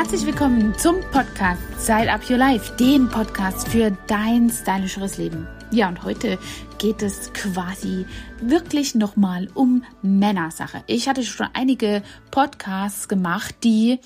Herzlich willkommen zum Podcast Style Up Your Life, dem Podcast für dein stylischeres Leben. Ja, und heute geht es quasi wirklich nochmal um Männersache. Ich hatte schon einige Podcasts gemacht, die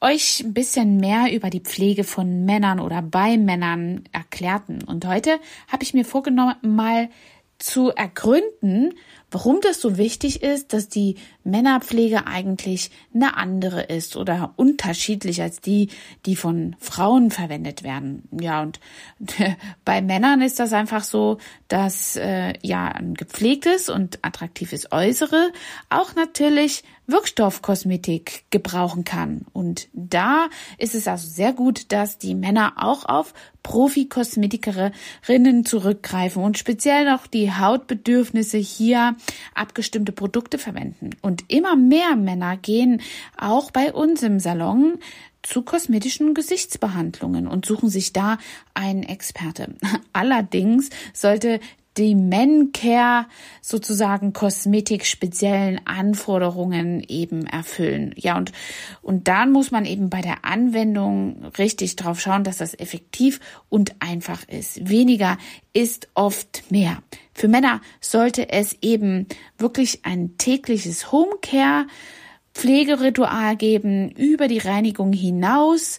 euch ein bisschen mehr über die Pflege von Männern oder bei Männern erklärten. Und heute habe ich mir vorgenommen, mal zu ergründen, warum das so wichtig ist, dass die Männerpflege eigentlich eine andere ist oder unterschiedlich als die, die von Frauen verwendet werden. Ja, und bei Männern ist das einfach so, dass äh, ja ein gepflegtes und attraktives Äußere auch natürlich Wirkstoffkosmetik gebrauchen kann. Und da ist es also sehr gut, dass die Männer auch auf Profi-Kosmetikerinnen zurückgreifen und speziell noch die Hautbedürfnisse hier abgestimmte Produkte verwenden. Und immer mehr Männer gehen auch bei uns im Salon zu kosmetischen Gesichtsbehandlungen und suchen sich da einen Experte. Allerdings sollte die Mencare sozusagen Kosmetik speziellen Anforderungen eben erfüllen. Ja, und, und dann muss man eben bei der Anwendung richtig drauf schauen, dass das effektiv und einfach ist. Weniger ist oft mehr. Für Männer sollte es eben wirklich ein tägliches Homecare Pflegeritual geben über die Reinigung hinaus,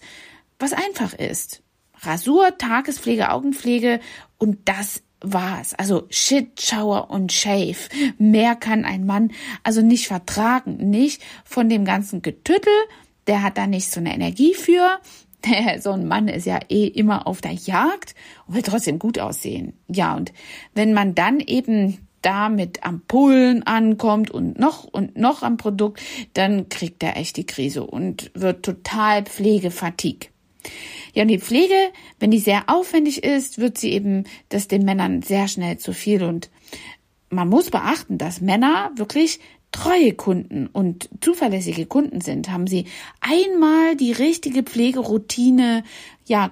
was einfach ist. Rasur, Tagespflege, Augenpflege und das war's. Also Shit, Shower und Shave. Mehr kann ein Mann also nicht vertragen. Nicht von dem ganzen Getüttel. Der hat da nicht so eine Energie für. so ein Mann ist ja eh immer auf der Jagd und will trotzdem gut aussehen. Ja, und wenn man dann eben da mit Ampullen ankommt und noch und noch am Produkt, dann kriegt er echt die Krise und wird total pflegefatig. Ja, und die Pflege, wenn die sehr aufwendig ist, wird sie eben das den Männern sehr schnell zu viel. Und man muss beachten, dass Männer wirklich treue Kunden und zuverlässige Kunden sind. Haben sie einmal die richtige Pflegeroutine, ja,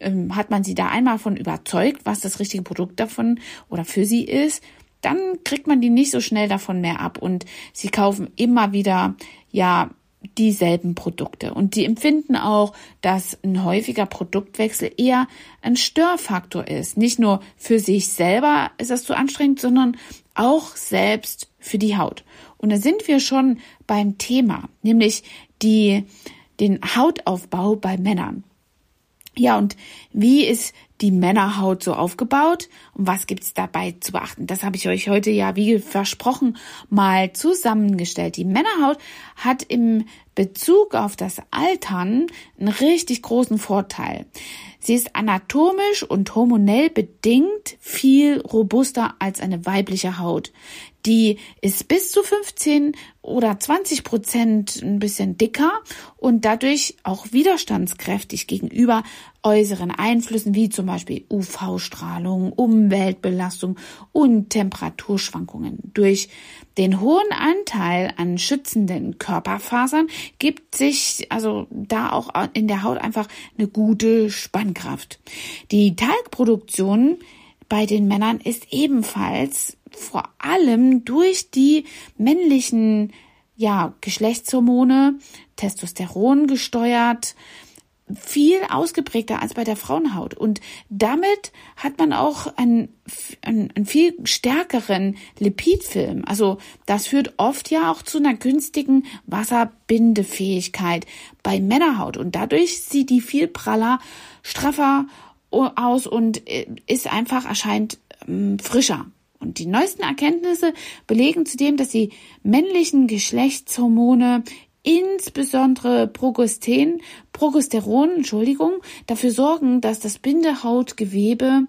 ähm, hat man sie da einmal von überzeugt, was das richtige Produkt davon oder für sie ist, dann kriegt man die nicht so schnell davon mehr ab und sie kaufen immer wieder, ja, dieselben Produkte. Und die empfinden auch, dass ein häufiger Produktwechsel eher ein Störfaktor ist. Nicht nur für sich selber ist das zu anstrengend, sondern auch selbst für die Haut. Und da sind wir schon beim Thema, nämlich die, den Hautaufbau bei Männern. Ja, und wie ist die Männerhaut so aufgebaut und was gibt's dabei zu beachten? Das habe ich euch heute ja, wie versprochen, mal zusammengestellt. Die Männerhaut hat im Bezug auf das Altern einen richtig großen Vorteil. Sie ist anatomisch und hormonell bedingt viel robuster als eine weibliche Haut. Die ist bis zu 15 oder 20 Prozent ein bisschen dicker und dadurch auch widerstandskräftig gegenüber äußeren Einflüssen wie zum Beispiel UV-Strahlung, Umweltbelastung und Temperaturschwankungen. Durch den hohen Anteil an schützenden Körperfasern gibt sich also da auch in der Haut einfach eine gute Spannkraft. Die Talgproduktion bei den Männern ist ebenfalls vor allem durch die männlichen ja, Geschlechtshormone, Testosteron gesteuert, viel ausgeprägter als bei der Frauenhaut. Und damit hat man auch einen, einen, einen viel stärkeren Lipidfilm. Also das führt oft ja auch zu einer günstigen Wasserbindefähigkeit bei Männerhaut. Und dadurch sieht die viel praller, straffer aus und äh, ist einfach, erscheint ähm, frischer. Und die neuesten Erkenntnisse belegen zudem, dass die männlichen Geschlechtshormone insbesondere Progesten, Progesteron, Entschuldigung, dafür sorgen, dass das Bindehautgewebe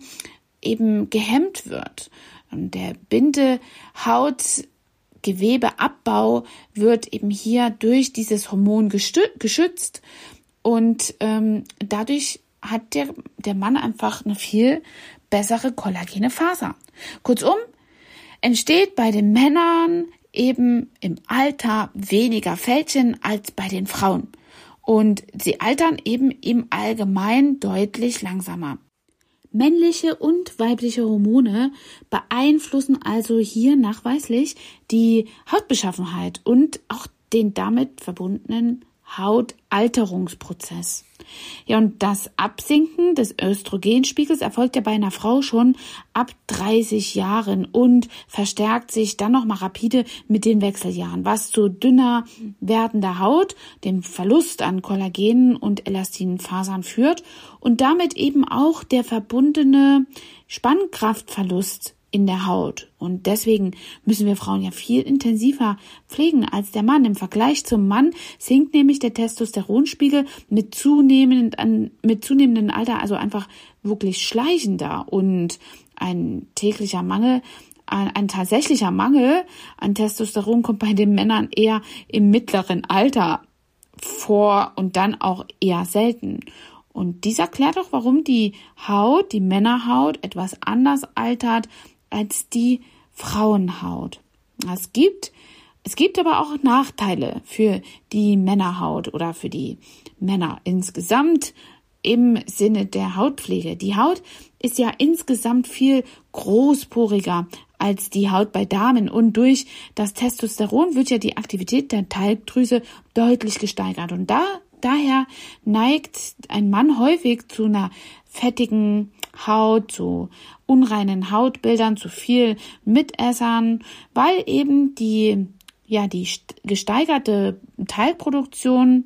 eben gehemmt wird. Und der Bindehautgewebeabbau wird eben hier durch dieses Hormon geschützt und ähm, dadurch hat der, der Mann einfach eine viel bessere kollagene Faser. Kurzum, entsteht bei den Männern eben im Alter weniger Fältchen als bei den Frauen. Und sie altern eben im Allgemeinen deutlich langsamer. Männliche und weibliche Hormone beeinflussen also hier nachweislich die Hautbeschaffenheit und auch den damit verbundenen Hautalterungsprozess. Ja, und das Absinken des Östrogenspiegels erfolgt ja bei einer Frau schon ab 30 Jahren und verstärkt sich dann nochmal rapide mit den Wechseljahren, was zu dünner werdender Haut, dem Verlust an Kollagen und Elastinfasern führt und damit eben auch der verbundene Spannkraftverlust in der Haut. Und deswegen müssen wir Frauen ja viel intensiver pflegen als der Mann. Im Vergleich zum Mann sinkt nämlich der Testosteronspiegel mit zunehmendem, mit zunehmendem Alter also einfach wirklich schleichender und ein täglicher Mangel ein, ein tatsächlicher Mangel an Testosteron kommt bei den Männern eher im mittleren Alter vor und dann auch eher selten. Und dies erklärt auch, warum die Haut, die Männerhaut, etwas anders altert als die Frauenhaut. Es gibt, es gibt aber auch Nachteile für die Männerhaut oder für die Männer insgesamt im Sinne der Hautpflege. Die Haut ist ja insgesamt viel großporiger als die Haut bei Damen und durch das Testosteron wird ja die Aktivität der Talgdrüse deutlich gesteigert und da daher neigt ein Mann häufig zu einer fettigen Haut, zu unreinen Hautbildern, zu viel Mitessern, weil eben die, ja, die gesteigerte Teilproduktion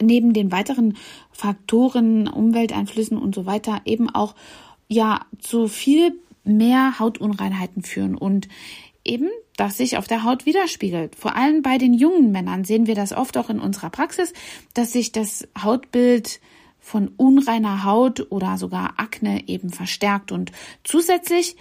neben den weiteren Faktoren, Umwelteinflüssen und so weiter eben auch, ja, zu viel mehr Hautunreinheiten führen und eben das sich auf der Haut widerspiegelt. Vor allem bei den jungen Männern sehen wir das oft auch in unserer Praxis, dass sich das Hautbild von unreiner Haut oder sogar Akne eben verstärkt. Und zusätzlich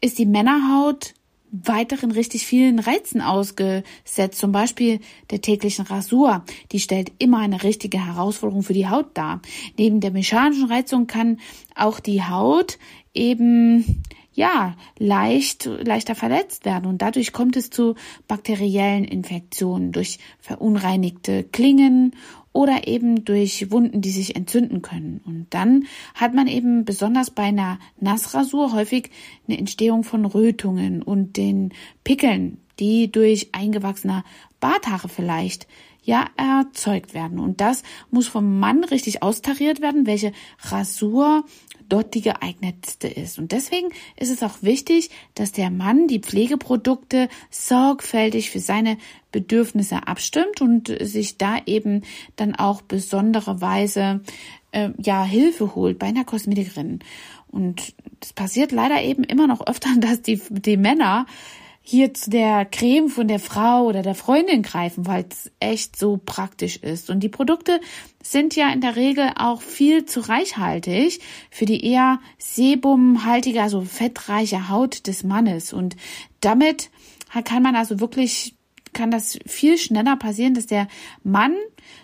ist die Männerhaut weiteren richtig vielen Reizen ausgesetzt, zum Beispiel der täglichen Rasur. Die stellt immer eine richtige Herausforderung für die Haut dar. Neben der mechanischen Reizung kann auch die Haut eben ja, leicht, leichter verletzt werden und dadurch kommt es zu bakteriellen Infektionen durch verunreinigte Klingen oder eben durch Wunden, die sich entzünden können. Und dann hat man eben besonders bei einer Nassrasur häufig eine Entstehung von Rötungen und den Pickeln, die durch eingewachsene Barthaare vielleicht ja erzeugt werden. Und das muss vom Mann richtig austariert werden, welche Rasur dort die geeignetste ist. Und deswegen ist es auch wichtig, dass der Mann die Pflegeprodukte sorgfältig für seine Bedürfnisse abstimmt und sich da eben dann auch besondere Weise äh, ja Hilfe holt bei einer Kosmetikerin. Und es passiert leider eben immer noch öfter, dass die, die Männer hier zu der Creme von der Frau oder der Freundin greifen, weil es echt so praktisch ist. Und die Produkte sind ja in der Regel auch viel zu reichhaltig für die eher sebumhaltige, also fettreiche Haut des Mannes. Und damit kann man also wirklich kann das viel schneller passieren, dass der Mann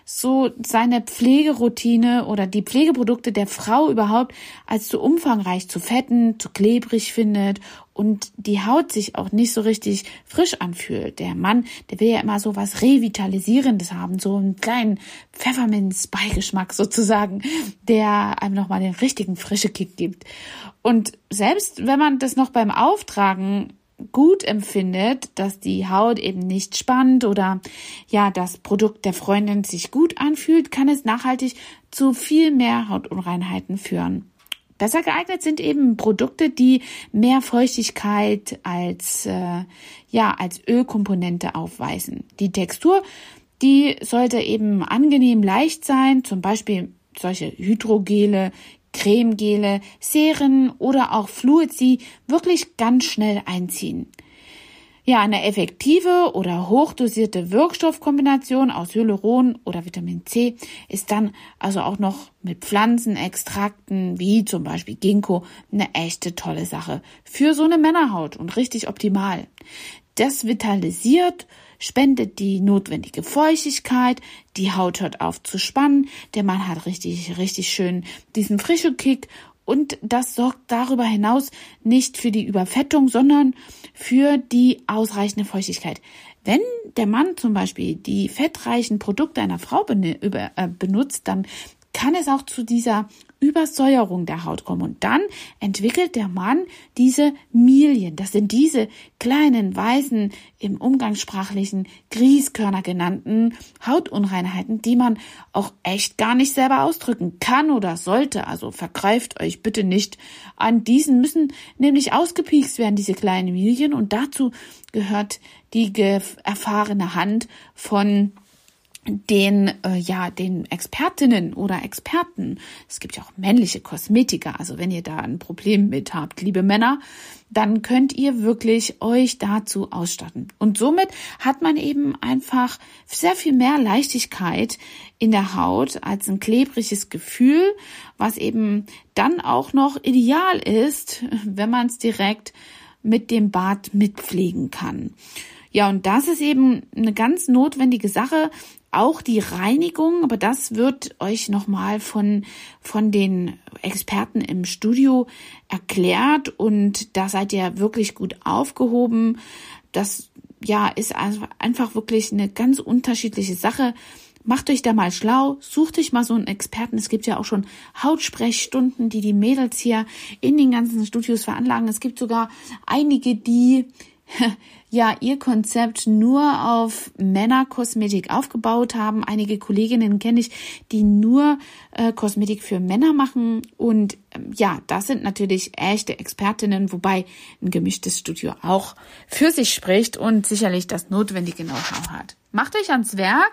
so seine Pflegeroutine oder die Pflegeprodukte der Frau überhaupt als zu umfangreich, zu fetten, zu klebrig findet und die Haut sich auch nicht so richtig frisch anfühlt. Der Mann, der will ja immer so was Revitalisierendes haben, so einen kleinen Pfefferminz-Beigeschmack sozusagen, der einem nochmal den richtigen frische Kick gibt. Und selbst wenn man das noch beim Auftragen gut empfindet, dass die Haut eben nicht spannt oder ja, das Produkt der Freundin sich gut anfühlt, kann es nachhaltig zu viel mehr Hautunreinheiten führen. Besser geeignet sind eben Produkte, die mehr Feuchtigkeit als äh, ja als Ölkomponente aufweisen. Die Textur, die sollte eben angenehm leicht sein, zum Beispiel solche Hydrogele, Cremegele, Serien oder auch Fluids, die wirklich ganz schnell einziehen. Ja, eine effektive oder hochdosierte Wirkstoffkombination aus Hyaluron oder Vitamin C ist dann also auch noch mit Pflanzenextrakten wie zum Beispiel Ginkgo eine echte tolle Sache für so eine Männerhaut und richtig optimal. Das vitalisiert spendet die notwendige Feuchtigkeit, die Haut hört auf zu spannen, der Mann hat richtig, richtig schön diesen frischen Kick und das sorgt darüber hinaus nicht für die Überfettung, sondern für die ausreichende Feuchtigkeit. Wenn der Mann zum Beispiel die fettreichen Produkte einer Frau äh, benutzt, dann kann es auch zu dieser Übersäuerung der Haut kommen. Und dann entwickelt der Mann diese Milien. Das sind diese kleinen, weißen, im umgangssprachlichen Grießkörner genannten Hautunreinheiten, die man auch echt gar nicht selber ausdrücken kann oder sollte. Also vergreift euch bitte nicht an diesen, müssen nämlich ausgepiekst werden, diese kleinen Milien. Und dazu gehört die erfahrene Hand von den äh, ja den Expertinnen oder Experten. Es gibt ja auch männliche Kosmetiker. Also wenn ihr da ein Problem mit habt, liebe Männer, dann könnt ihr wirklich euch dazu ausstatten. Und somit hat man eben einfach sehr viel mehr Leichtigkeit in der Haut als ein klebriges Gefühl, was eben dann auch noch ideal ist, wenn man es direkt mit dem Bad mitpflegen kann. Ja, und das ist eben eine ganz notwendige Sache, auch die Reinigung, aber das wird euch nochmal von, von den Experten im Studio erklärt und da seid ihr wirklich gut aufgehoben. Das, ja, ist einfach wirklich eine ganz unterschiedliche Sache. Macht euch da mal schlau, sucht euch mal so einen Experten. Es gibt ja auch schon Hautsprechstunden, die die Mädels hier in den ganzen Studios veranlagen. Es gibt sogar einige, die ja ihr Konzept nur auf Männerkosmetik aufgebaut haben. Einige Kolleginnen kenne ich, die nur äh, Kosmetik für Männer machen. Und ähm, ja, das sind natürlich echte Expertinnen, wobei ein gemischtes Studio auch für sich spricht und sicherlich das notwendige Know-how hat. Macht euch ans Werk.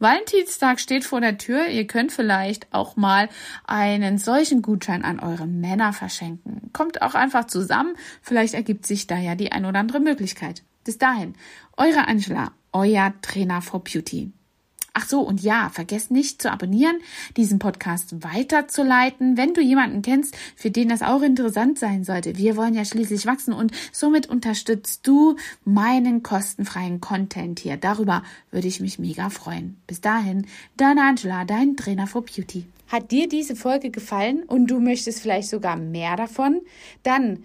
Valentinstag steht vor der Tür. Ihr könnt vielleicht auch mal einen solchen Gutschein an eure Männer verschenken. Kommt auch einfach zusammen. Vielleicht ergibt sich da ja die ein oder andere Möglichkeit. Bis dahin, eure Angela, euer Trainer for Beauty. Ach so, und ja, vergesst nicht zu abonnieren, diesen Podcast weiterzuleiten, wenn du jemanden kennst, für den das auch interessant sein sollte. Wir wollen ja schließlich wachsen und somit unterstützt du meinen kostenfreien Content hier. Darüber würde ich mich mega freuen. Bis dahin, deine Angela, dein Trainer for Beauty. Hat dir diese Folge gefallen und du möchtest vielleicht sogar mehr davon? Dann